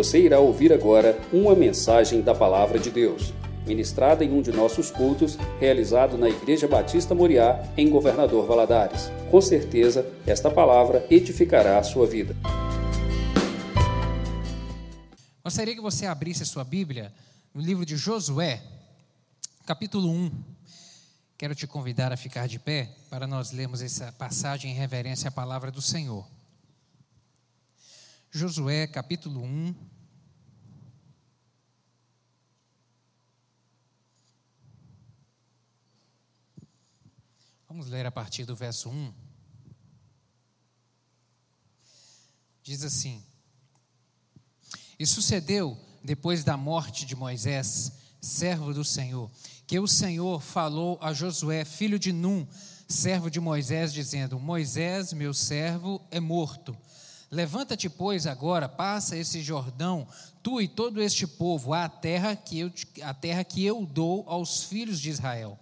Você irá ouvir agora uma mensagem da Palavra de Deus, ministrada em um de nossos cultos, realizado na Igreja Batista Moriá, em Governador Valadares. Com certeza, esta palavra edificará a sua vida. Gostaria que você abrisse a sua Bíblia no livro de Josué, capítulo 1. Quero te convidar a ficar de pé para nós lermos essa passagem em reverência à palavra do Senhor. Josué, capítulo 1. Vamos ler a partir do verso 1. Diz assim: E sucedeu, depois da morte de Moisés, servo do Senhor, que o Senhor falou a Josué, filho de Num, servo de Moisés, dizendo: Moisés, meu servo, é morto. Levanta-te, pois, agora, passa esse Jordão, tu e todo este povo, à terra que eu, a terra que eu dou aos filhos de Israel.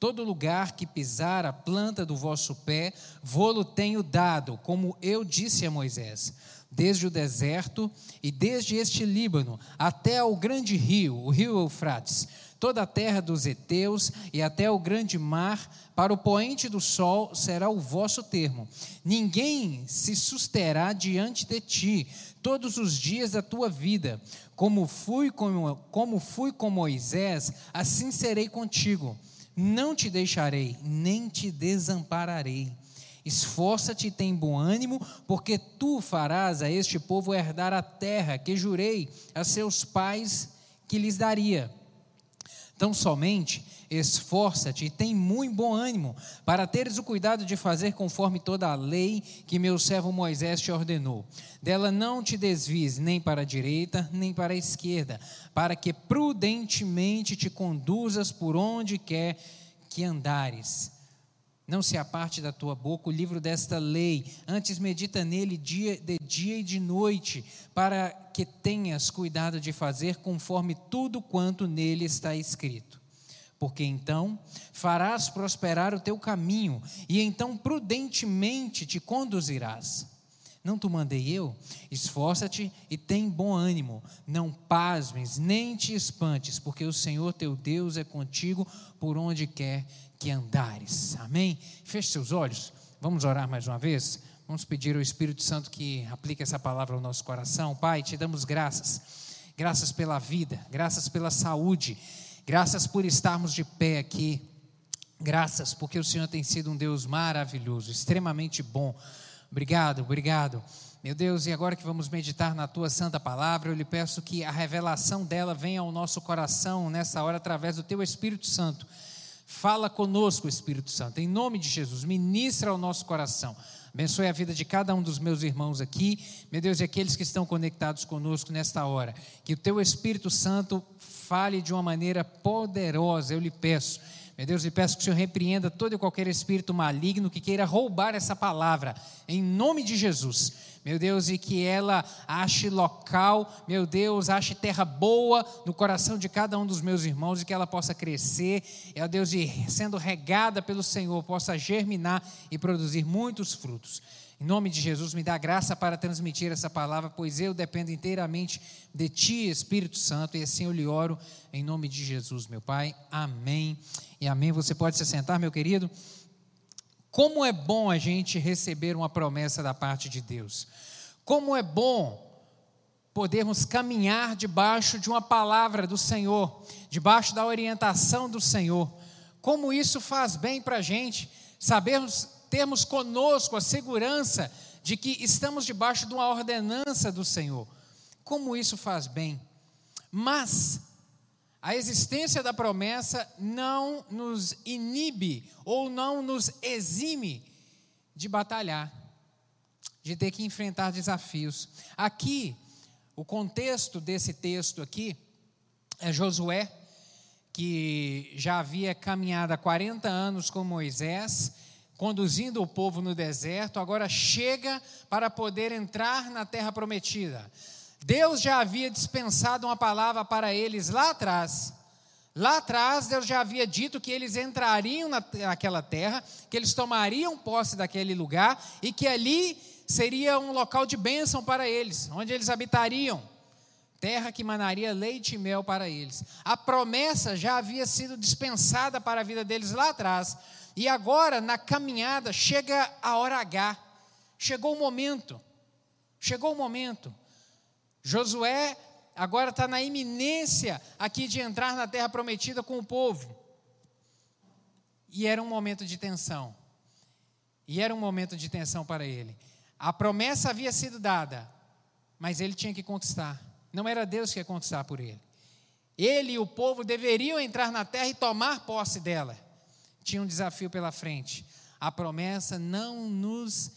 Todo lugar que pisar a planta do vosso pé, vou-lo tenho dado, como eu disse a Moisés, desde o deserto e desde este Líbano até ao grande rio, o rio Eufrates, toda a terra dos heteus e até o grande mar, para o poente do sol será o vosso termo. Ninguém se susterá diante de ti todos os dias da tua vida. Como fui com, como fui com Moisés, assim serei contigo. Não te deixarei, nem te desampararei. Esforça-te e tem bom ânimo, porque tu farás a este povo herdar a terra que jurei a seus pais que lhes daria. Tão somente esforça-te e tem muito bom ânimo, para teres o cuidado de fazer conforme toda a lei que meu servo Moisés te ordenou. Dela não te desvies nem para a direita, nem para a esquerda, para que prudentemente te conduzas por onde quer que andares. Não se aparte da tua boca o livro desta lei, antes medita nele dia, de dia e de noite, para que tenhas cuidado de fazer conforme tudo quanto nele está escrito. Porque então farás prosperar o teu caminho, e então prudentemente te conduzirás. Não te mandei eu? Esforça-te e tem bom ânimo. Não pasmes, nem te espantes, porque o Senhor teu Deus é contigo por onde quer que andares. Amém? Feche seus olhos. Vamos orar mais uma vez. Vamos pedir ao Espírito Santo que aplique essa palavra ao nosso coração. Pai, te damos graças. Graças pela vida, graças pela saúde, graças por estarmos de pé aqui. Graças porque o Senhor tem sido um Deus maravilhoso, extremamente bom. Obrigado, obrigado. Meu Deus, e agora que vamos meditar na tua santa palavra, eu lhe peço que a revelação dela venha ao nosso coração nessa hora através do teu Espírito Santo Fala conosco, Espírito Santo, em nome de Jesus, ministra ao nosso coração. Abençoe a vida de cada um dos meus irmãos aqui, meu Deus, e aqueles que estão conectados conosco nesta hora. Que o teu Espírito Santo fale de uma maneira poderosa, eu lhe peço. Meu Deus, lhe peço que o Senhor repreenda todo e qualquer espírito maligno que queira roubar essa palavra, em nome de Jesus meu Deus, e que ela ache local, meu Deus, ache terra boa no coração de cada um dos meus irmãos e que ela possa crescer, meu Deus, e sendo regada pelo Senhor, possa germinar e produzir muitos frutos. Em nome de Jesus, me dá graça para transmitir essa palavra, pois eu dependo inteiramente de Ti, Espírito Santo, e assim eu lhe oro em nome de Jesus, meu Pai. Amém e amém. Você pode se sentar, meu querido. Como é bom a gente receber uma promessa da parte de Deus. Como é bom podermos caminhar debaixo de uma palavra do Senhor, debaixo da orientação do Senhor. Como isso faz bem para a gente, sabermos, termos conosco a segurança de que estamos debaixo de uma ordenança do Senhor. Como isso faz bem. Mas a existência da promessa não nos inibe ou não nos exime de batalhar, de ter que enfrentar desafios. Aqui, o contexto desse texto aqui é Josué, que já havia caminhado há 40 anos com Moisés, conduzindo o povo no deserto, agora chega para poder entrar na terra prometida. Deus já havia dispensado uma palavra para eles lá atrás. Lá atrás, Deus já havia dito que eles entrariam naquela terra, que eles tomariam posse daquele lugar e que ali seria um local de bênção para eles, onde eles habitariam. terra que manaria leite e mel para eles. A promessa já havia sido dispensada para a vida deles lá atrás. E agora, na caminhada, chega a hora H. Chegou o momento. Chegou o momento. Josué agora está na iminência aqui de entrar na terra prometida com o povo. E era um momento de tensão. E era um momento de tensão para ele. A promessa havia sido dada, mas ele tinha que conquistar. Não era Deus que ia conquistar por ele. Ele e o povo deveriam entrar na terra e tomar posse dela. Tinha um desafio pela frente. A promessa não nos,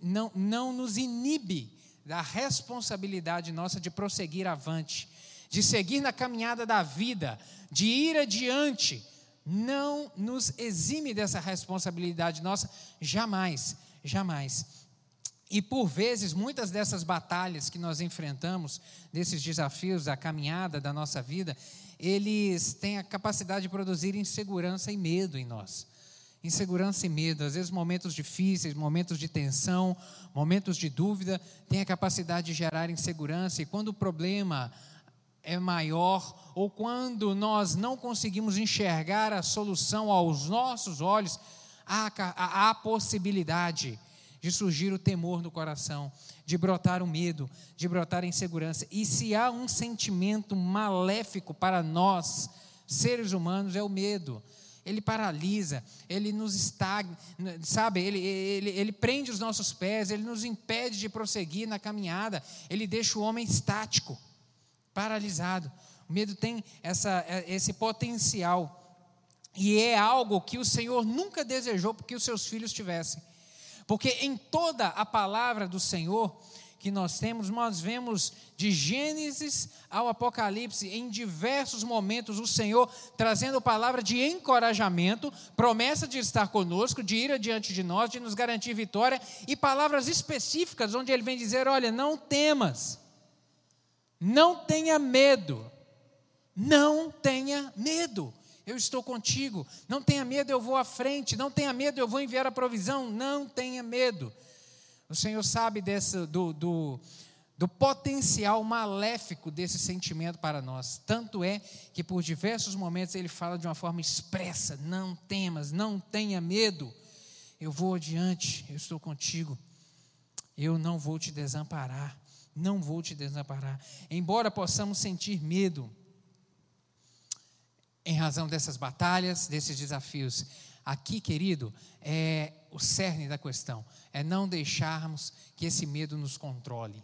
não, não nos inibe da responsabilidade nossa de prosseguir avante, de seguir na caminhada da vida, de ir adiante. Não nos exime dessa responsabilidade nossa, jamais, jamais. E por vezes, muitas dessas batalhas que nós enfrentamos, desses desafios da caminhada da nossa vida, eles têm a capacidade de produzir insegurança e medo em nós. Insegurança e medo, às vezes momentos difíceis, momentos de tensão, momentos de dúvida, têm a capacidade de gerar insegurança, e quando o problema é maior, ou quando nós não conseguimos enxergar a solução aos nossos olhos, há, há, há possibilidade de surgir o temor no coração, de brotar o medo, de brotar a insegurança. E se há um sentimento maléfico para nós, seres humanos, é o medo. Ele paralisa, ele nos estagna, sabe? Ele, ele, ele prende os nossos pés, ele nos impede de prosseguir na caminhada, ele deixa o homem estático, paralisado. O medo tem essa, esse potencial, e é algo que o Senhor nunca desejou que os seus filhos tivessem. Porque em toda a palavra do Senhor que nós temos, nós vemos de Gênesis ao Apocalipse, em diversos momentos, o Senhor trazendo palavra de encorajamento, promessa de estar conosco, de ir adiante de nós, de nos garantir vitória, e palavras específicas, onde Ele vem dizer: olha, não temas, não tenha medo, não tenha medo eu estou contigo. Não tenha medo, eu vou à frente. Não tenha medo, eu vou enviar a provisão. Não tenha medo. O Senhor sabe desse, do, do, do potencial maléfico desse sentimento para nós. Tanto é que por diversos momentos ele fala de uma forma expressa: não temas, não tenha medo. Eu vou adiante, eu estou contigo. Eu não vou te desamparar. Não vou te desamparar. Embora possamos sentir medo, em razão dessas batalhas, desses desafios. Aqui, querido, é o cerne da questão, é não deixarmos que esse medo nos controle.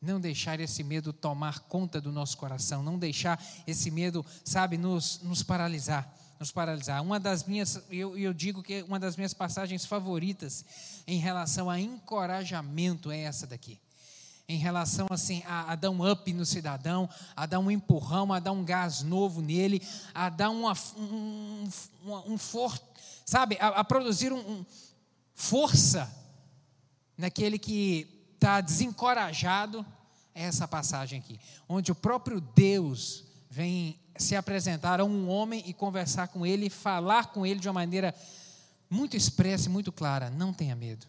Não deixar esse medo tomar conta do nosso coração, não deixar esse medo, sabe, nos, nos paralisar, nos paralisar. Uma das minhas, eu, eu digo que uma das minhas passagens favoritas em relação a encorajamento é essa daqui em relação assim a, a, dar um up no cidadão, a dar um empurrão, a dar um gás novo nele, a dar uma, um, um, um for, sabe, a, a produzir um, um, força naquele que está desencorajado. É essa passagem aqui, onde o próprio Deus vem se apresentar a um homem e conversar com ele, falar com ele de uma maneira muito expressa e muito clara. Não tenha medo,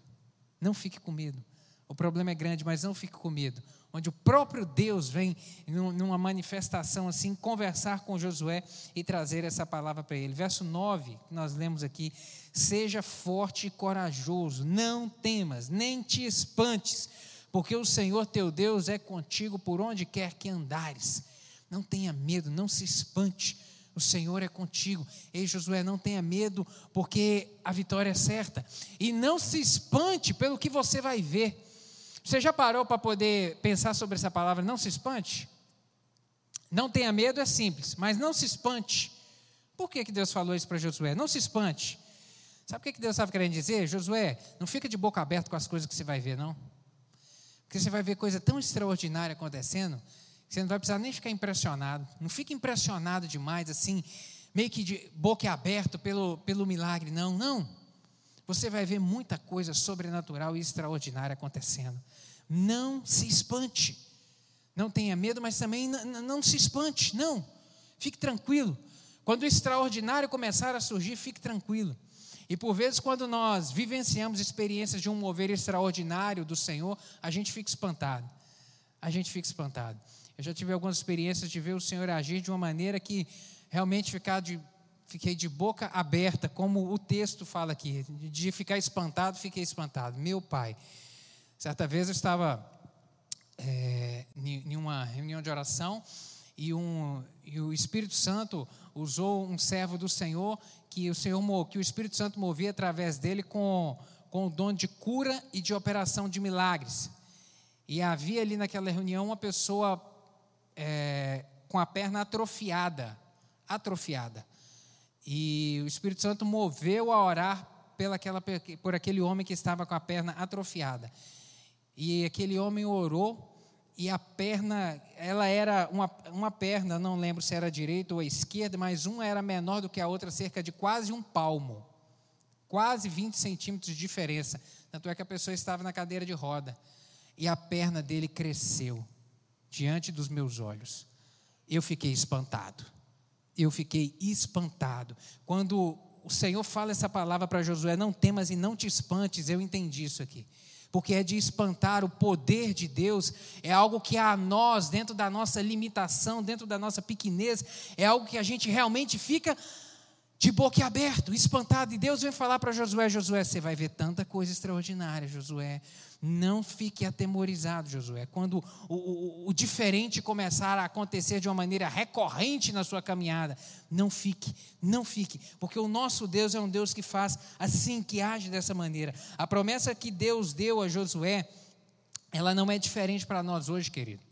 não fique com medo. O problema é grande, mas não fique com medo. Onde o próprio Deus vem numa manifestação assim, conversar com Josué e trazer essa palavra para ele. Verso 9, que nós lemos aqui: Seja forte e corajoso, não temas, nem te espantes, porque o Senhor teu Deus é contigo por onde quer que andares. Não tenha medo, não se espante. O Senhor é contigo. Ei, Josué, não tenha medo, porque a vitória é certa. E não se espante pelo que você vai ver você já parou para poder pensar sobre essa palavra? Não se espante? Não tenha medo é simples, mas não se espante. Por que, que Deus falou isso para Josué? Não se espante. Sabe o que, que Deus estava querendo dizer? Josué, não fica de boca aberta com as coisas que você vai ver, não. Porque você vai ver coisa tão extraordinária acontecendo, que você não vai precisar nem ficar impressionado. Não fique impressionado demais, assim, meio que de boca aberta pelo, pelo milagre, não, não você vai ver muita coisa sobrenatural e extraordinária acontecendo. Não se espante. Não tenha medo, mas também não, se espante. Não. Fique tranquilo. Quando o extraordinário começar a surgir, fique tranquilo. E por vezes, quando nós vivenciamos experiências de um mover extraordinário do Senhor, a gente fica espantado. a gente fica espantado. Eu já tive algumas experiências de ver o Senhor agir de uma maneira que realmente ficar de, fiquei de boca aberta, como o texto fala aqui, de ficar espantado, fiquei espantado. Meu pai, certa vez eu estava é, em uma reunião de oração e, um, e o Espírito Santo usou um servo do Senhor que o Senhor que o Espírito Santo movia através dele com, com o dom de cura e de operação de milagres. E havia ali naquela reunião uma pessoa é, com a perna atrofiada, atrofiada. E o Espírito Santo moveu a orar pelaquela, por aquele homem que estava com a perna atrofiada. E aquele homem orou e a perna, ela era uma, uma perna, não lembro se era a direita ou a esquerda, mas uma era menor do que a outra, cerca de quase um palmo. Quase 20 centímetros de diferença. Tanto é que a pessoa estava na cadeira de roda. E a perna dele cresceu diante dos meus olhos. Eu fiquei espantado. Eu fiquei espantado. Quando o Senhor fala essa palavra para Josué, não temas e não te espantes, eu entendi isso aqui porque é de espantar o poder de Deus, é algo que a nós, dentro da nossa limitação, dentro da nossa pequenez, é algo que a gente realmente fica de boca aberta, espantado. E Deus vem falar para Josué: Josué, você vai ver tanta coisa extraordinária, Josué. Não fique atemorizado, Josué. Quando o, o, o, diferente começar a acontecer de uma maneira recorrente na sua caminhada, não fique, não fique, porque o nosso Deus é um Deus que faz assim, que age dessa maneira. A promessa que Deus deu a Josué, ela não é diferente para nós hoje, querido.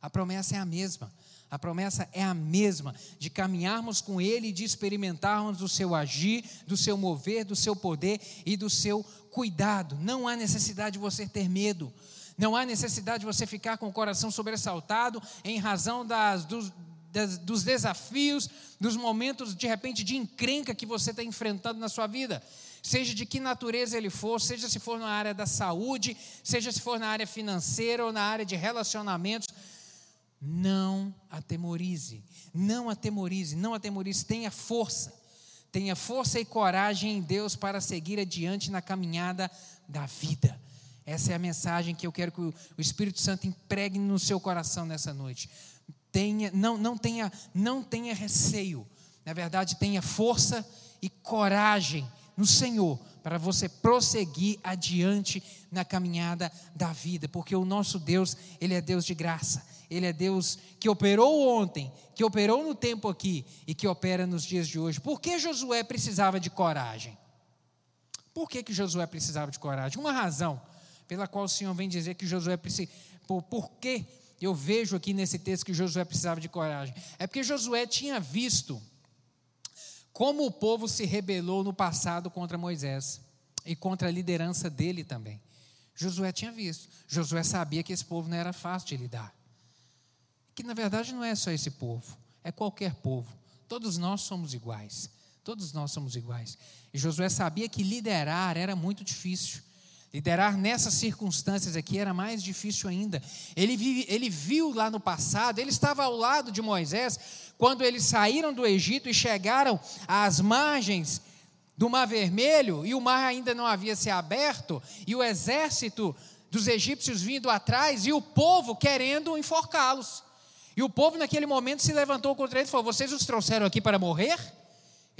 A promessa é a mesma. A promessa é a mesma, de caminharmos com Ele e de experimentarmos do seu agir, do seu mover, do seu poder e do seu cuidado. Não há necessidade de você ter medo. Não há necessidade de você ficar com o coração sobressaltado em razão das, dos, das, dos desafios, dos momentos de repente de encrenca que você está enfrentando na sua vida. Seja de que natureza ele for, seja se for na área da saúde, seja se for na área financeira ou na área de relacionamentos, não atemorize, não atemorize, não atemorize, tenha força, tenha força e coragem em Deus para seguir adiante na caminhada da vida. Essa é a mensagem que eu quero que o Espírito Santo empregue no seu coração nessa noite. Tenha, não, não, tenha, não tenha receio, na verdade, tenha força e coragem no Senhor para você prosseguir adiante na caminhada da vida, porque o nosso Deus, Ele é Deus de graça, ele é Deus que operou ontem, que operou no tempo aqui e que opera nos dias de hoje. Por que Josué precisava de coragem? Por que, que Josué precisava de coragem? Uma razão pela qual o Senhor vem dizer que Josué precisa. Por, por que eu vejo aqui nesse texto que Josué precisava de coragem? É porque Josué tinha visto como o povo se rebelou no passado contra Moisés e contra a liderança dele também. Josué tinha visto. Josué sabia que esse povo não era fácil de lidar que na verdade não é só esse povo, é qualquer povo. Todos nós somos iguais. Todos nós somos iguais. E Josué sabia que liderar era muito difícil. Liderar nessas circunstâncias aqui era mais difícil ainda. Ele, vive, ele viu lá no passado, ele estava ao lado de Moisés, quando eles saíram do Egito e chegaram às margens do Mar Vermelho, e o mar ainda não havia se aberto, e o exército dos egípcios vindo atrás, e o povo querendo enforcá-los. E o povo naquele momento se levantou contra eles e falou: Vocês os trouxeram aqui para morrer?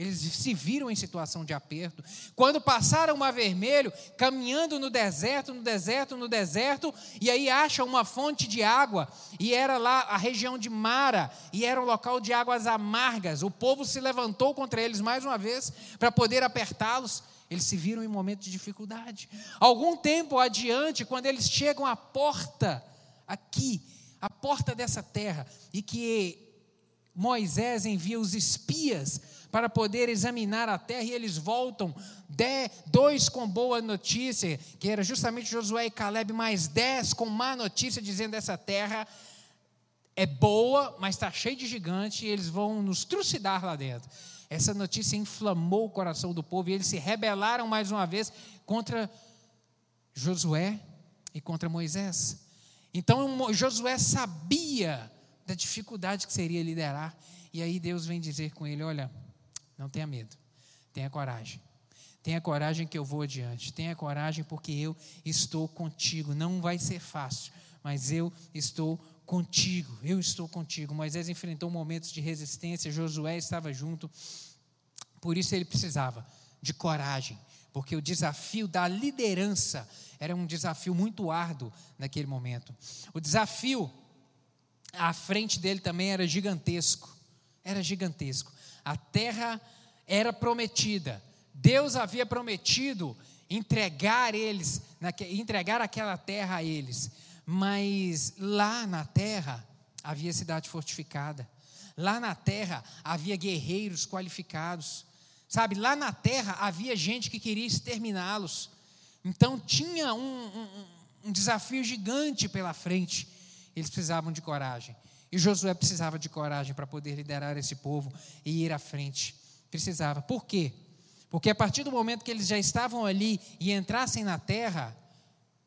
Eles se viram em situação de aperto. Quando passaram o Mar Vermelho, caminhando no deserto, no deserto, no deserto, e aí acham uma fonte de água, e era lá a região de Mara, e era um local de águas amargas. O povo se levantou contra eles mais uma vez para poder apertá-los. Eles se viram em momento de dificuldade. Algum tempo adiante, quando eles chegam à porta, aqui, a porta dessa terra e que Moisés envia os espias para poder examinar a terra e eles voltam, dez, dois com boa notícia, que era justamente Josué e Caleb, mais dez com má notícia, dizendo essa terra é boa, mas está cheia de gigantes e eles vão nos trucidar lá dentro. Essa notícia inflamou o coração do povo e eles se rebelaram mais uma vez contra Josué e contra Moisés. Então Josué sabia da dificuldade que seria liderar. E aí Deus vem dizer com ele: Olha, não tenha medo, tenha coragem. Tenha coragem que eu vou adiante. Tenha coragem porque eu estou contigo. Não vai ser fácil, mas eu estou contigo, eu estou contigo. Moisés enfrentou momentos de resistência, Josué estava junto, por isso ele precisava de coragem, porque o desafio da liderança era um desafio muito árduo naquele momento. O desafio à frente dele também era gigantesco. Era gigantesco. A terra era prometida. Deus havia prometido entregar eles, entregar aquela terra a eles. Mas lá na terra havia cidade fortificada. Lá na terra havia guerreiros qualificados. Sabe, lá na terra havia gente que queria exterminá-los. Então tinha um, um, um desafio gigante pela frente. Eles precisavam de coragem. E Josué precisava de coragem para poder liderar esse povo e ir à frente. Precisava. Por quê? Porque a partir do momento que eles já estavam ali e entrassem na terra,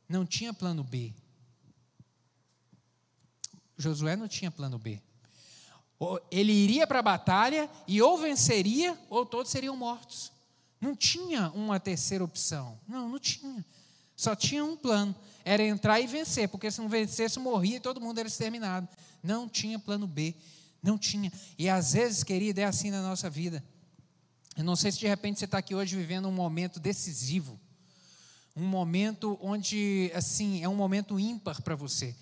não tinha plano B. Josué não tinha plano B. Ele iria para a batalha e ou venceria ou todos seriam mortos. Não tinha uma terceira opção. Não, não tinha. Só tinha um plano: era entrar e vencer, porque se não vencesse, morria e todo mundo era exterminado. Não tinha plano B. Não tinha. E às vezes, querida, é assim na nossa vida. Eu não sei se de repente você está aqui hoje vivendo um momento decisivo, um momento onde, assim, é um momento ímpar para você,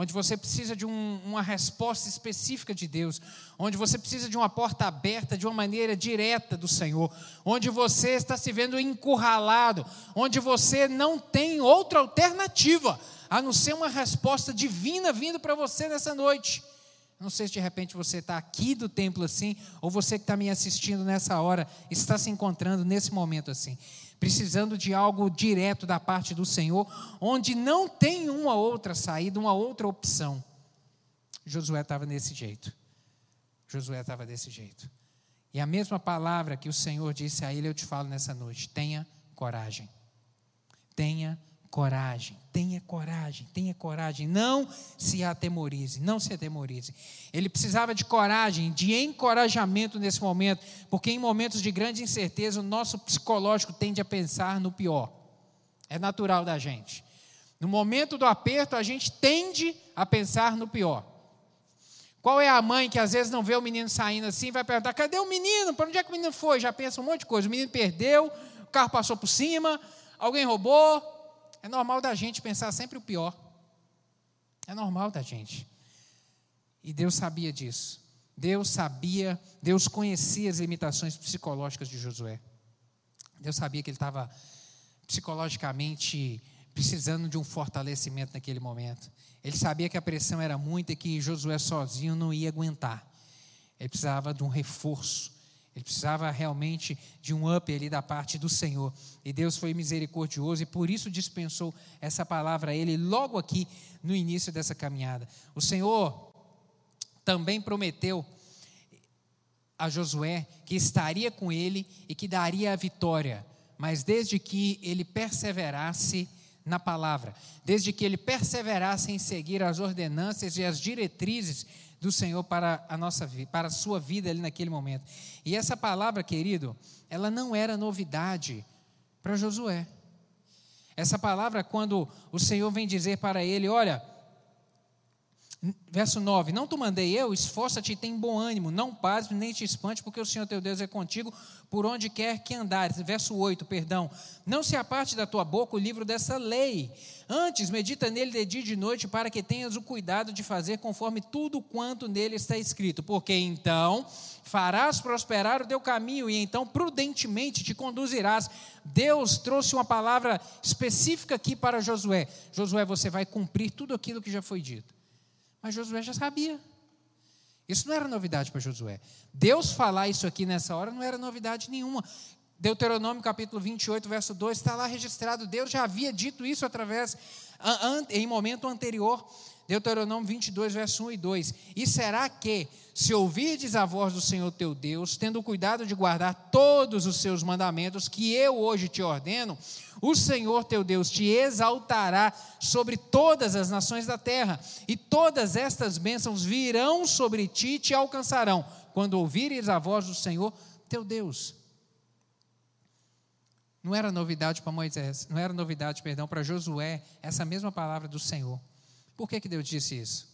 onde você precisa de um, uma resposta específica de Deus, onde você precisa de uma porta aberta de uma maneira direta do Senhor, onde você está se vendo encurralado, onde você não tem outra alternativa a não ser uma resposta divina vindo para você nessa noite. Não sei se de repente você está aqui do templo assim, ou você que está me assistindo nessa hora, está se encontrando nesse momento assim, precisando de algo direto da parte do Senhor, onde não tem uma outra saída, uma outra opção. Josué estava desse jeito. Josué estava desse jeito. E a mesma palavra que o Senhor disse a ele, eu te falo nessa noite: tenha coragem. Tenha coragem, tenha coragem, tenha coragem, não se atemorize, não se atemorize. Ele precisava de coragem, de encorajamento nesse momento, porque em momentos de grande incerteza o nosso psicológico tende a pensar no pior. É natural da gente. No momento do aperto, a gente tende a pensar no pior. Qual é a mãe que às vezes não vê o menino saindo assim, vai perguntar: cadê o menino? Para onde é que o menino foi? Já pensa um monte de coisa. O menino perdeu, o carro passou por cima, alguém roubou, é normal da gente pensar sempre o pior. É normal da gente. E Deus sabia disso. Deus sabia, Deus conhecia as limitações psicológicas de Josué. Deus sabia que ele estava psicologicamente precisando de um fortalecimento naquele momento. Ele sabia que a pressão era muita e que Josué sozinho não ia aguentar. Ele precisava de um reforço. Ele precisava realmente de um up ali da parte do Senhor. E Deus foi misericordioso e por isso dispensou essa palavra a ele logo aqui no início dessa caminhada. O Senhor também prometeu a Josué que estaria com ele e que daria a vitória, mas desde que ele perseverasse na palavra, desde que ele perseverasse em seguir as ordenanças e as diretrizes do Senhor para a nossa para a sua vida ali naquele momento. E essa palavra, querido, ela não era novidade para Josué. Essa palavra, quando o Senhor vem dizer para ele: Olha, verso 9: Não te mandei eu, esforça-te e tem bom ânimo, não pasme nem te espante, porque o Senhor teu Deus é contigo por onde quer que andares. Verso 8, perdão. Não se aparte da tua boca o livro dessa lei. Antes, medita nele de dia e de noite, para que tenhas o cuidado de fazer conforme tudo quanto nele está escrito. Porque então farás prosperar o teu caminho e então prudentemente te conduzirás. Deus trouxe uma palavra específica aqui para Josué. Josué, você vai cumprir tudo aquilo que já foi dito. Mas Josué já sabia. Isso não era novidade para Josué. Deus falar isso aqui nessa hora não era novidade nenhuma. Deuteronômio capítulo 28, verso 2, está lá registrado. Deus já havia dito isso através, em momento anterior. Deuteronômio 22, verso 1 e 2. E será que, se ouvirdes a voz do Senhor teu Deus, tendo cuidado de guardar todos os seus mandamentos que eu hoje te ordeno, o Senhor teu Deus te exaltará sobre todas as nações da terra, e todas estas bênçãos virão sobre ti e te alcançarão, quando ouvires a voz do Senhor teu Deus. Não era novidade para Moisés, não era novidade, perdão, para Josué, essa mesma palavra do Senhor. Por que, que Deus disse isso?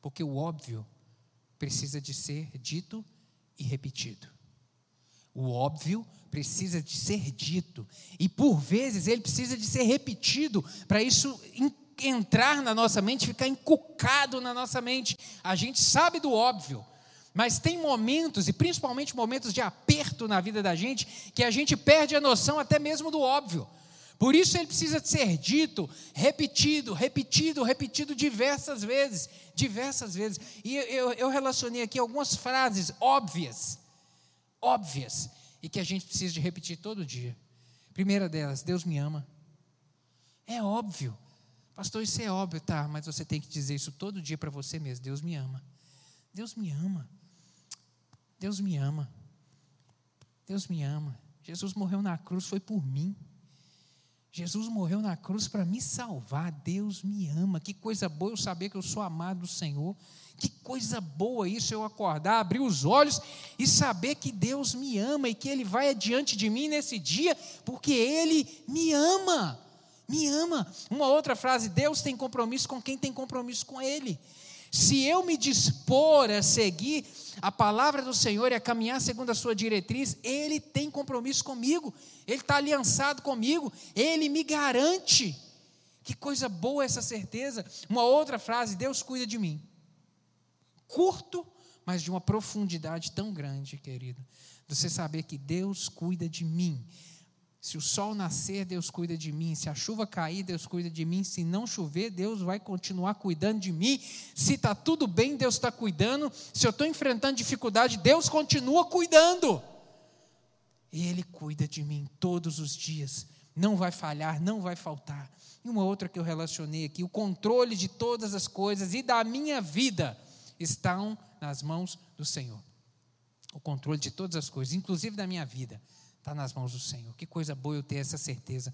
Porque o óbvio precisa de ser dito e repetido. O óbvio precisa de ser dito. E por vezes ele precisa de ser repetido para isso entrar na nossa mente, ficar encucado na nossa mente. A gente sabe do óbvio. Mas tem momentos, e principalmente momentos de aperto na vida da gente, que a gente perde a noção até mesmo do óbvio. Por isso ele precisa ser dito, repetido, repetido, repetido diversas vezes, diversas vezes. E eu, eu relacionei aqui algumas frases óbvias, óbvias, e que a gente precisa de repetir todo dia. Primeira delas, Deus me ama. É óbvio. Pastor, isso é óbvio, tá, mas você tem que dizer isso todo dia para você mesmo. Deus me ama. Deus me ama. Deus me ama. Deus me ama. Jesus morreu na cruz, foi por mim. Jesus morreu na cruz para me salvar. Deus me ama. Que coisa boa eu saber que eu sou amado do Senhor. Que coisa boa isso eu acordar, abrir os olhos e saber que Deus me ama e que Ele vai adiante de mim nesse dia, porque Ele me ama. Me ama. Uma outra frase: Deus tem compromisso com quem tem compromisso com Ele. Se eu me dispor a seguir a palavra do Senhor e a caminhar segundo a sua diretriz, Ele tem compromisso comigo, Ele está aliançado comigo, Ele me garante. Que coisa boa essa certeza. Uma outra frase: Deus cuida de mim. Curto, mas de uma profundidade tão grande, querido. Você saber que Deus cuida de mim. Se o sol nascer, Deus cuida de mim. Se a chuva cair, Deus cuida de mim. Se não chover, Deus vai continuar cuidando de mim. Se está tudo bem, Deus está cuidando. Se eu estou enfrentando dificuldade, Deus continua cuidando. E Ele cuida de mim todos os dias. Não vai falhar, não vai faltar. E uma outra que eu relacionei aqui: o controle de todas as coisas e da minha vida estão nas mãos do Senhor. O controle de todas as coisas, inclusive da minha vida está nas mãos do Senhor. Que coisa boa eu ter essa certeza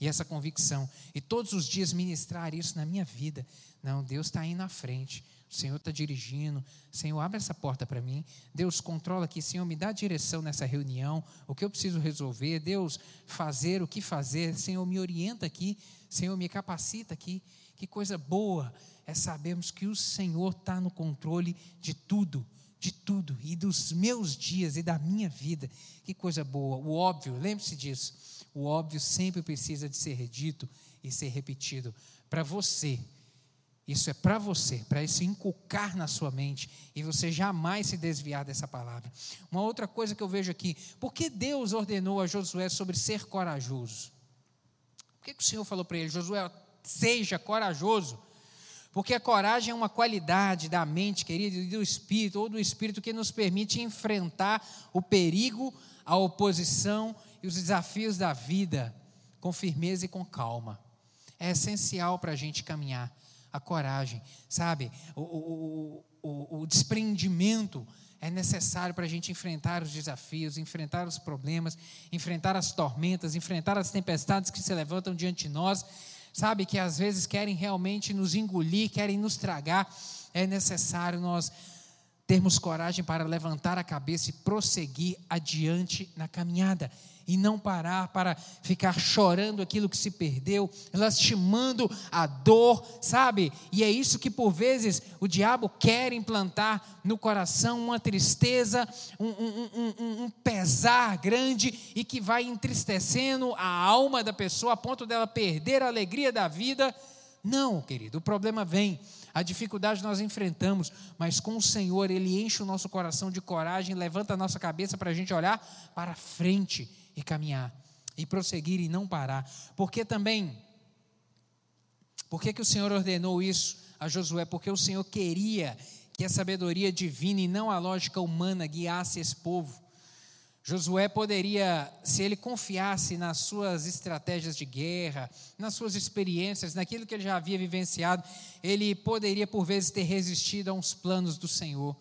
e essa convicção. E todos os dias ministrar isso na minha vida. Não, Deus está aí na frente. O Senhor está dirigindo. Senhor, abre essa porta para mim. Deus, controla aqui. Senhor, me dá direção nessa reunião. O que eu preciso resolver. Deus, fazer o que fazer. Senhor, me orienta aqui. Senhor, me capacita aqui. Que coisa boa é sabermos que o Senhor está no controle de tudo de tudo e dos meus dias e da minha vida. Que coisa boa. O óbvio, lembre-se disso. O óbvio sempre precisa de ser dito e ser repetido para você. Isso é para você, para isso inculcar na sua mente e você jamais se desviar dessa palavra. Uma outra coisa que eu vejo aqui, por que Deus ordenou a Josué sobre ser corajoso? Por que, que o Senhor falou para ele, Josué, seja corajoso? Porque a coragem é uma qualidade da mente, querido, e do espírito, ou do espírito que nos permite enfrentar o perigo, a oposição e os desafios da vida com firmeza e com calma. É essencial para a gente caminhar. A coragem, sabe? O, o, o, o desprendimento é necessário para a gente enfrentar os desafios, enfrentar os problemas, enfrentar as tormentas, enfrentar as tempestades que se levantam diante de nós sabe, que às vezes querem realmente nos engolir, querem nos tragar, é necessário nós termos coragem para levantar a cabeça e prosseguir adiante na caminhada e não parar para ficar chorando aquilo que se perdeu, lastimando a dor, sabe? E é isso que por vezes o diabo quer implantar no coração uma tristeza, um, um, um, um pesar grande e que vai entristecendo a alma da pessoa a ponto dela perder a alegria da vida. Não, querido, o problema vem a dificuldade nós enfrentamos, mas com o Senhor Ele enche o nosso coração de coragem, levanta a nossa cabeça para a gente olhar para frente e caminhar, e prosseguir e não parar. Porque também, por que, que o Senhor ordenou isso a Josué? Porque o Senhor queria que a sabedoria divina e não a lógica humana guiasse esse povo. Josué poderia, se ele confiasse nas suas estratégias de guerra, nas suas experiências, naquilo que ele já havia vivenciado, ele poderia por vezes ter resistido a uns planos do Senhor.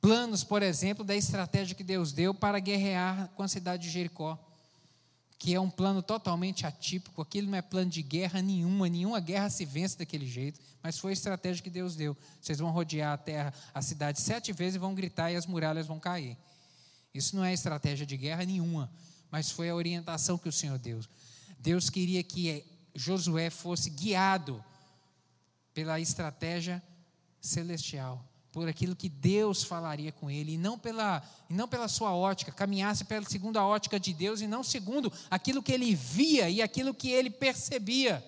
Planos, por exemplo, da estratégia que Deus deu para guerrear com a cidade de Jericó, que é um plano totalmente atípico, aquilo não é plano de guerra nenhuma, nenhuma guerra se vence daquele jeito, mas foi a estratégia que Deus deu. Vocês vão rodear a terra, a cidade sete vezes e vão gritar e as muralhas vão cair. Isso não é estratégia de guerra nenhuma, mas foi a orientação que o Senhor deu. Deus queria que Josué fosse guiado pela estratégia celestial, por aquilo que Deus falaria com ele, e não pela, e não pela sua ótica, caminhasse pela segundo a ótica de Deus e não segundo aquilo que ele via e aquilo que ele percebia.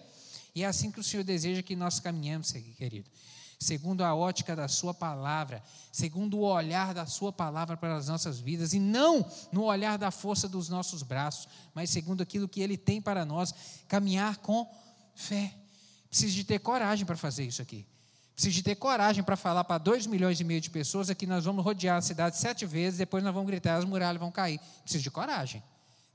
E é assim que o Senhor deseja que nós caminhemos, querido. Segundo a ótica da Sua palavra, segundo o olhar da Sua palavra para as nossas vidas, e não no olhar da força dos nossos braços, mas segundo aquilo que Ele tem para nós, caminhar com fé. Precisa de ter coragem para fazer isso aqui. Precisa de ter coragem para falar para dois milhões e meio de pessoas aqui nós vamos rodear a cidade sete vezes, depois nós vamos gritar, as muralhas vão cair. Precisa de coragem.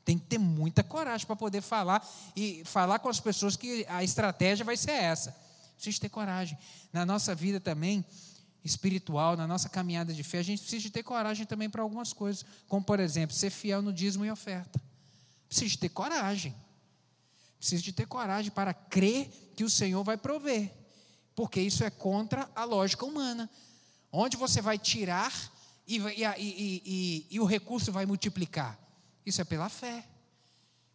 Tem que ter muita coragem para poder falar e falar com as pessoas que a estratégia vai ser essa. Precisa ter coragem. Na nossa vida também, espiritual, na nossa caminhada de fé, a gente precisa ter coragem também para algumas coisas. Como, por exemplo, ser fiel no dízimo e oferta. Precisa ter coragem. Precisa ter coragem para crer que o Senhor vai prover porque isso é contra a lógica humana. Onde você vai tirar e, e, e, e, o recurso vai multiplicar? Isso é pela fé.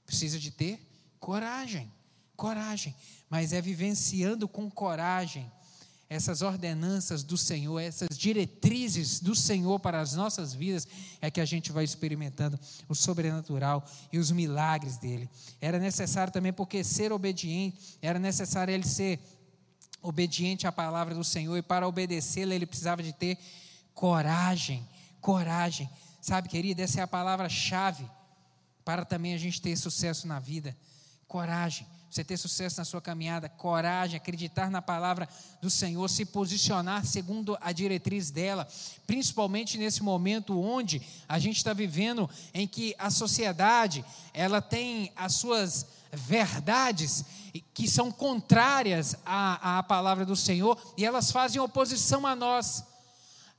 Precisa de ter coragem, coragem. Mas é vivenciando com coragem essas ordenanças do Senhor, essas diretrizes do Senhor para as nossas vidas, é que a gente vai experimentando o sobrenatural e os milagres dele. Era necessário também, porque ser obediente, era necessário ele ser obediente à palavra do Senhor, e para obedecê-la ele precisava de ter coragem, coragem. Sabe, querida, essa é a palavra-chave para também a gente ter sucesso na vida. Coragem, você ter sucesso na sua caminhada, coragem, acreditar na palavra do Senhor, se posicionar segundo a diretriz dela, principalmente nesse momento onde a gente está vivendo, em que a sociedade ela tem as suas verdades que são contrárias à, à palavra do Senhor e elas fazem oposição a nós.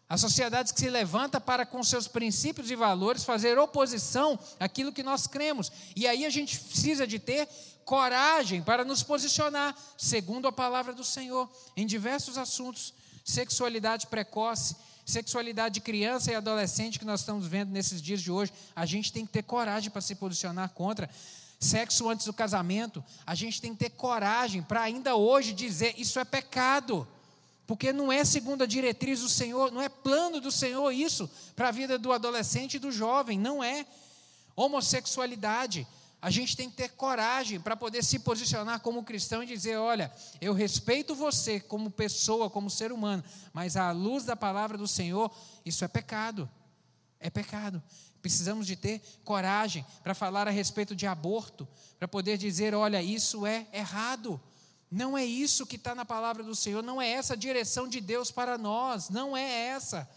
A sociedade que se levanta para, com seus princípios e valores, fazer oposição àquilo que nós cremos. E aí a gente precisa de ter coragem para nos posicionar, segundo a palavra do Senhor, em diversos assuntos. Sexualidade precoce, sexualidade de criança e adolescente que nós estamos vendo nesses dias de hoje. A gente tem que ter coragem para se posicionar contra. Sexo antes do casamento, a gente tem que ter coragem para ainda hoje dizer isso é pecado, porque não é segundo a diretriz do Senhor, não é plano do Senhor isso para a vida do adolescente e do jovem, não é. Homossexualidade, a gente tem que ter coragem para poder se posicionar como cristão e dizer: olha, eu respeito você como pessoa, como ser humano, mas à luz da palavra do Senhor, isso é pecado. É pecado. Precisamos de ter coragem para falar a respeito de aborto, para poder dizer: olha, isso é errado. Não é isso que está na palavra do Senhor, não é essa a direção de Deus para nós, não é essa.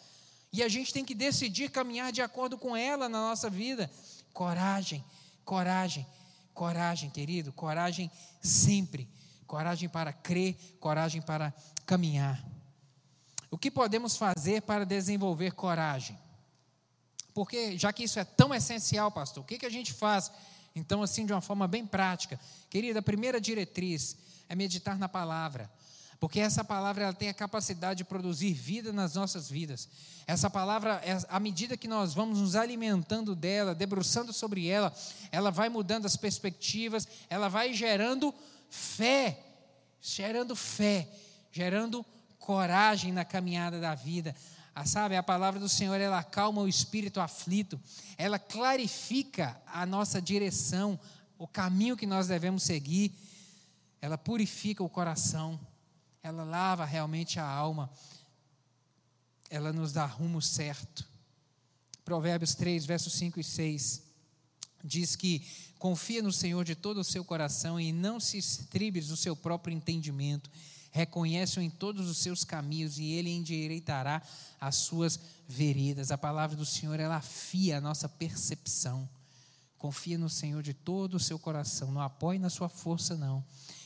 E a gente tem que decidir caminhar de acordo com ela na nossa vida. Coragem, coragem, coragem, querido, coragem sempre. Coragem para crer, coragem para caminhar. O que podemos fazer para desenvolver coragem? Porque, já que isso é tão essencial, pastor, o que, que a gente faz? Então, assim, de uma forma bem prática. Querida, a primeira diretriz é meditar na palavra. Porque essa palavra ela tem a capacidade de produzir vida nas nossas vidas. Essa palavra, à medida que nós vamos nos alimentando dela, debruçando sobre ela, ela vai mudando as perspectivas, ela vai gerando fé, gerando fé, gerando coragem na caminhada da vida. Ah, sabe, a palavra do Senhor, ela acalma o espírito aflito, ela clarifica a nossa direção, o caminho que nós devemos seguir, ela purifica o coração, ela lava realmente a alma, ela nos dá rumo certo. Provérbios 3, versos 5 e 6 diz que confia no Senhor de todo o seu coração e não se estribes do seu próprio entendimento reconhece-o em todos os seus caminhos e ele endireitará as suas veredas. A palavra do Senhor, ela afia a nossa percepção. Confia no Senhor de todo o seu coração, não apoie na sua força, não.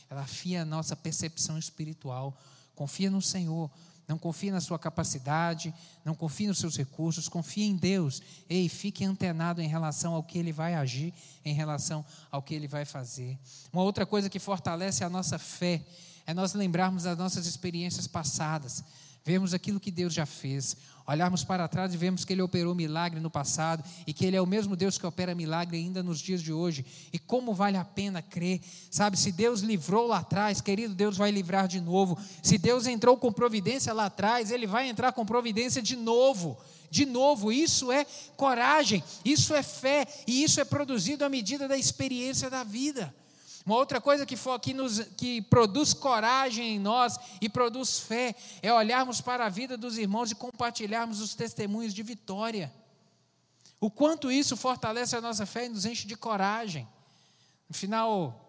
Ela afia a nossa percepção espiritual. Confia no Senhor, não confie na sua capacidade, não confie nos seus recursos, confie em Deus. Ei, fique antenado em relação ao que Ele vai agir, em relação ao que Ele vai fazer. Uma outra coisa que fortalece a nossa fé é nós lembrarmos das nossas experiências passadas, vermos aquilo que Deus já fez, olharmos para trás e vermos que Ele operou milagre no passado e que Ele é o mesmo Deus que opera milagre ainda nos dias de hoje. E como vale a pena crer, sabe? Se Deus livrou lá atrás, querido, Deus vai livrar de novo. Se Deus entrou com providência lá atrás, Ele vai entrar com providência de novo. De novo, isso é coragem, isso é fé e isso é produzido à medida da experiência da vida. Uma outra coisa que, que, nos, que produz coragem em nós e produz fé é olharmos para a vida dos irmãos e compartilharmos os testemunhos de vitória. O quanto isso fortalece a nossa fé e nos enche de coragem. No final,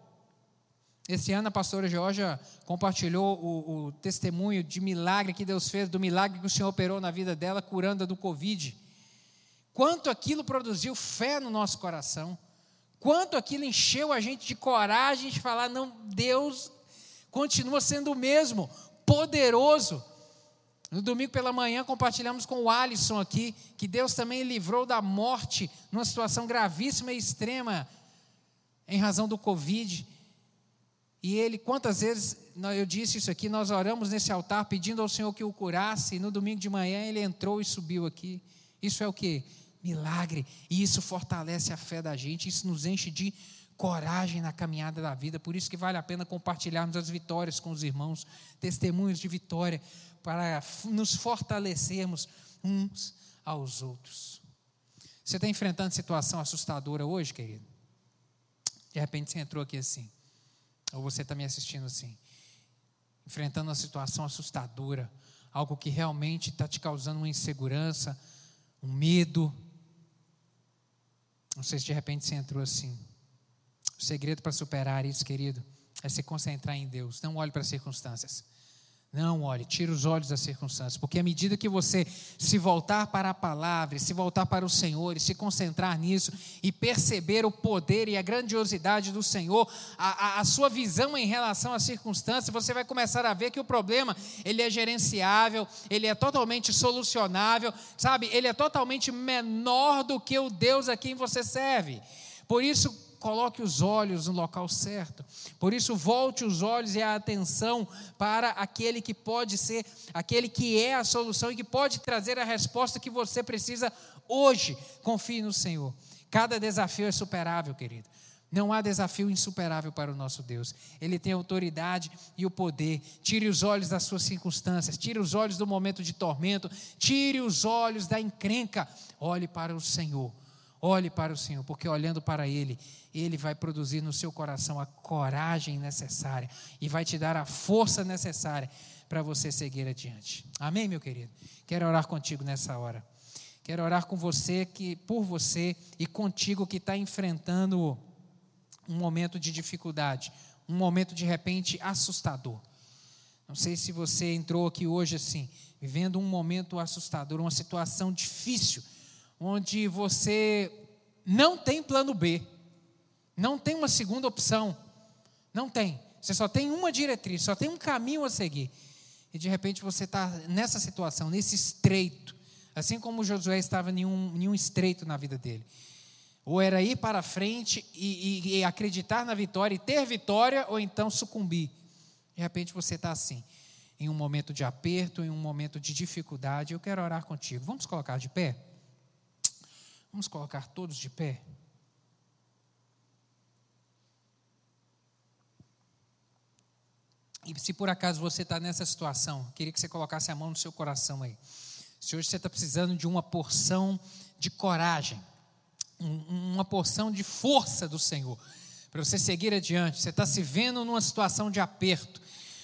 esse ano a pastora Georgia compartilhou o, o, testemunho de milagre que Deus fez, do milagre que o Senhor operou na vida dela, curando do Covid. Quanto aquilo produziu fé no nosso coração. Quanto aquilo encheu a gente de coragem de falar: não, Deus continua sendo o mesmo, poderoso. No domingo pela manhã compartilhamos com o Alisson aqui que Deus também livrou da morte numa situação gravíssima e extrema em razão do Covid. E ele, quantas vezes eu disse isso aqui, nós oramos nesse altar pedindo ao Senhor que o curasse, e no domingo de manhã ele entrou e subiu aqui. Isso é o que? Milagre. E isso fortalece a fé da gente, isso nos enche de coragem na caminhada da vida. Por isso que vale a pena compartilharmos as vitórias com os irmãos, testemunhos de vitória, para nos fortalecermos uns aos outros. Você está enfrentando situação assustadora hoje, querido? De repente você entrou aqui assim, ou você está me assistindo assim, enfrentando uma situação assustadora, algo que realmente está te causando uma insegurança, um medo, não sei se de repente você entrou assim. O segredo para superar isso, querido, é se concentrar em Deus. Não olhe para as circunstâncias. Não olhe, tire os olhos das circunstâncias, porque à medida que você se voltar para a palavra, se voltar para o Senhor e se concentrar nisso e perceber o poder e a grandiosidade do Senhor, a, a, a, sua visão em relação às circunstâncias, você vai começar a ver que o problema ele é gerenciável, ele é totalmente solucionável, sabe? Ele é totalmente menor do que o Deus a quem você serve. Por isso, coloque os olhos no local certo. Por isso, volte os olhos e a atenção para aquele que pode ser, aquele que é a solução e que pode trazer a resposta que você precisa hoje. Confie no Senhor. Cada desafio é superável, querido. Não há desafio insuperável para o nosso Deus. Ele tem autoridade e o poder. Tire os olhos das suas circunstâncias, tire os olhos do momento de tormento, tire os olhos da encrenca. Olhe para o Senhor. Olhe para o Senhor, porque olhando para Ele, Ele vai produzir no seu coração a coragem necessária e vai te dar a força necessária para você seguir adiante. Amém, meu querido? Quero orar contigo nessa hora. Quero orar com você, que por você e contigo que está enfrentando um momento de dificuldade, um momento de repente assustador. Não sei se você entrou aqui hoje assim, vivendo um momento assustador, uma situação difícil onde você não tem plano B, não tem uma segunda opção, não tem. Você só tem uma diretriz, só tem um caminho a seguir. E de repente você está nessa situação, nesse estreito, assim como Josué estava em um, em um estreito na vida dele. Ou era ir para frente e, e, e acreditar na vitória e ter vitória, ou então sucumbir. De repente você está assim, em um momento de aperto, em um momento de dificuldade. Eu quero orar contigo. Vamos colocar de pé? Vamos colocar todos de pé? E se por acaso você está nessa situação, queria que você colocasse a mão no seu coração aí. Se hoje você está precisando de uma porção de coragem, uma porção de força do Senhor, para você seguir adiante, você está se vendo numa situação de aperto,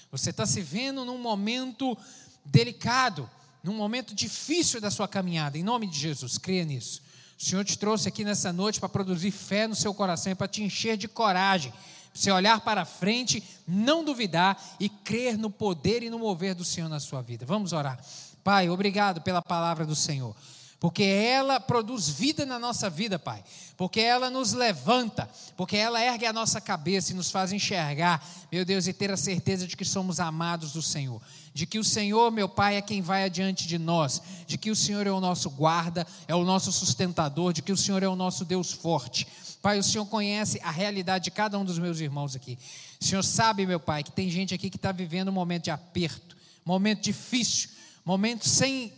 você está se vendo num momento delicado, num momento difícil da sua caminhada, em nome de Jesus, creia nisso. O Senhor te trouxe aqui nessa noite para produzir fé no seu coração, para te encher de coragem, para você olhar para frente, não duvidar e crer no poder e no mover do Senhor na sua vida. Vamos orar. Pai, obrigado pela palavra do Senhor. Porque ela produz vida na nossa vida, Pai, porque ela nos levanta, porque ela ergue a nossa cabeça e nos faz enxergar, meu Deus, e ter a certeza de que somos amados do Senhor, de que o Senhor, meu Pai, é quem vai adiante de nós, de que o Senhor é o nosso guarda, é o nosso sustentador, de que o Senhor é o nosso Deus forte. Pai, o Senhor conhece a realidade de cada um dos meus irmãos aqui. O Senhor sabe, meu Pai, que tem gente aqui que está vivendo um momento de aperto, momento difícil, momento sem,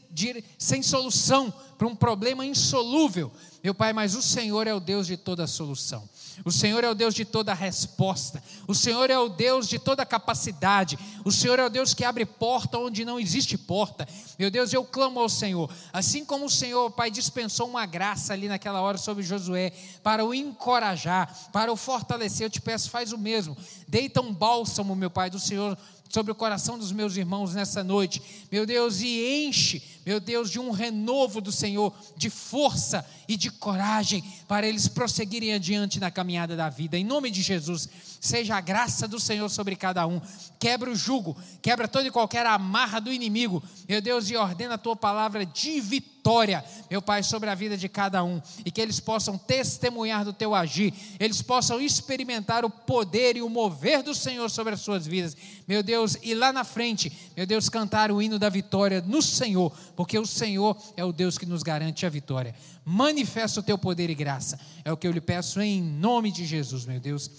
sem solução para um problema insolúvel. Meu Pai, mas o Senhor é o Deus de toda solução. O Senhor é o Deus de toda resposta. O Senhor é o Deus de toda capacidade. O Senhor é o Deus que abre porta onde não existe porta. Meu Deus, eu clamo ao Senhor. Assim como o Senhor, Pai, dispensou uma graça ali naquela hora sobre Josué para o encorajar, para o fortalecer, eu te peço, faz o mesmo. Deita um bálsamo, meu Pai, do Senhor sobre o coração dos meus irmãos nessa noite, meu Deus, e enche, meu Deus, de um renovo do Senhor, de força e de coragem para eles prosseguirem adiante na caminhada da vida. Em nome de Jesus, seja a graça do Senhor sobre cada um. Quebra o jugo, quebra toda e qualquer amarra do inimigo, meu Deus, e ordena a tua palavra de vitória, meu Pai, sobre a vida de cada um, e que eles possam testemunhar do teu agir, eles possam experimentar o poder e o mover do Senhor sobre as suas vidas, meu Deus, e lá na frente, meu Deus, cantar o hino da vitória no Senhor, porque o Senhor é o Deus que nos garante a vitória. Manifesta o teu poder e graça. É o que eu lhe peço em nome de Jesus, meu Deus.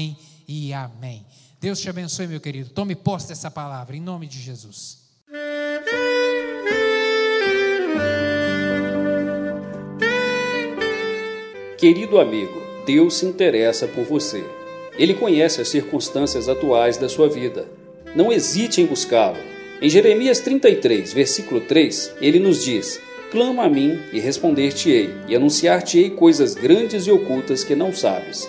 Amém e amém. Deus te abençoe, meu querido. Tome posse dessa palavra, em nome de Jesus. Querido amigo, Deus se interessa por você. Ele conhece as circunstâncias atuais da sua vida. Não hesite em buscá-lo. Em Jeremias 33, versículo 3, ele nos diz: Clama a mim e responder-te-ei, e anunciar-te-ei coisas grandes e ocultas que não sabes.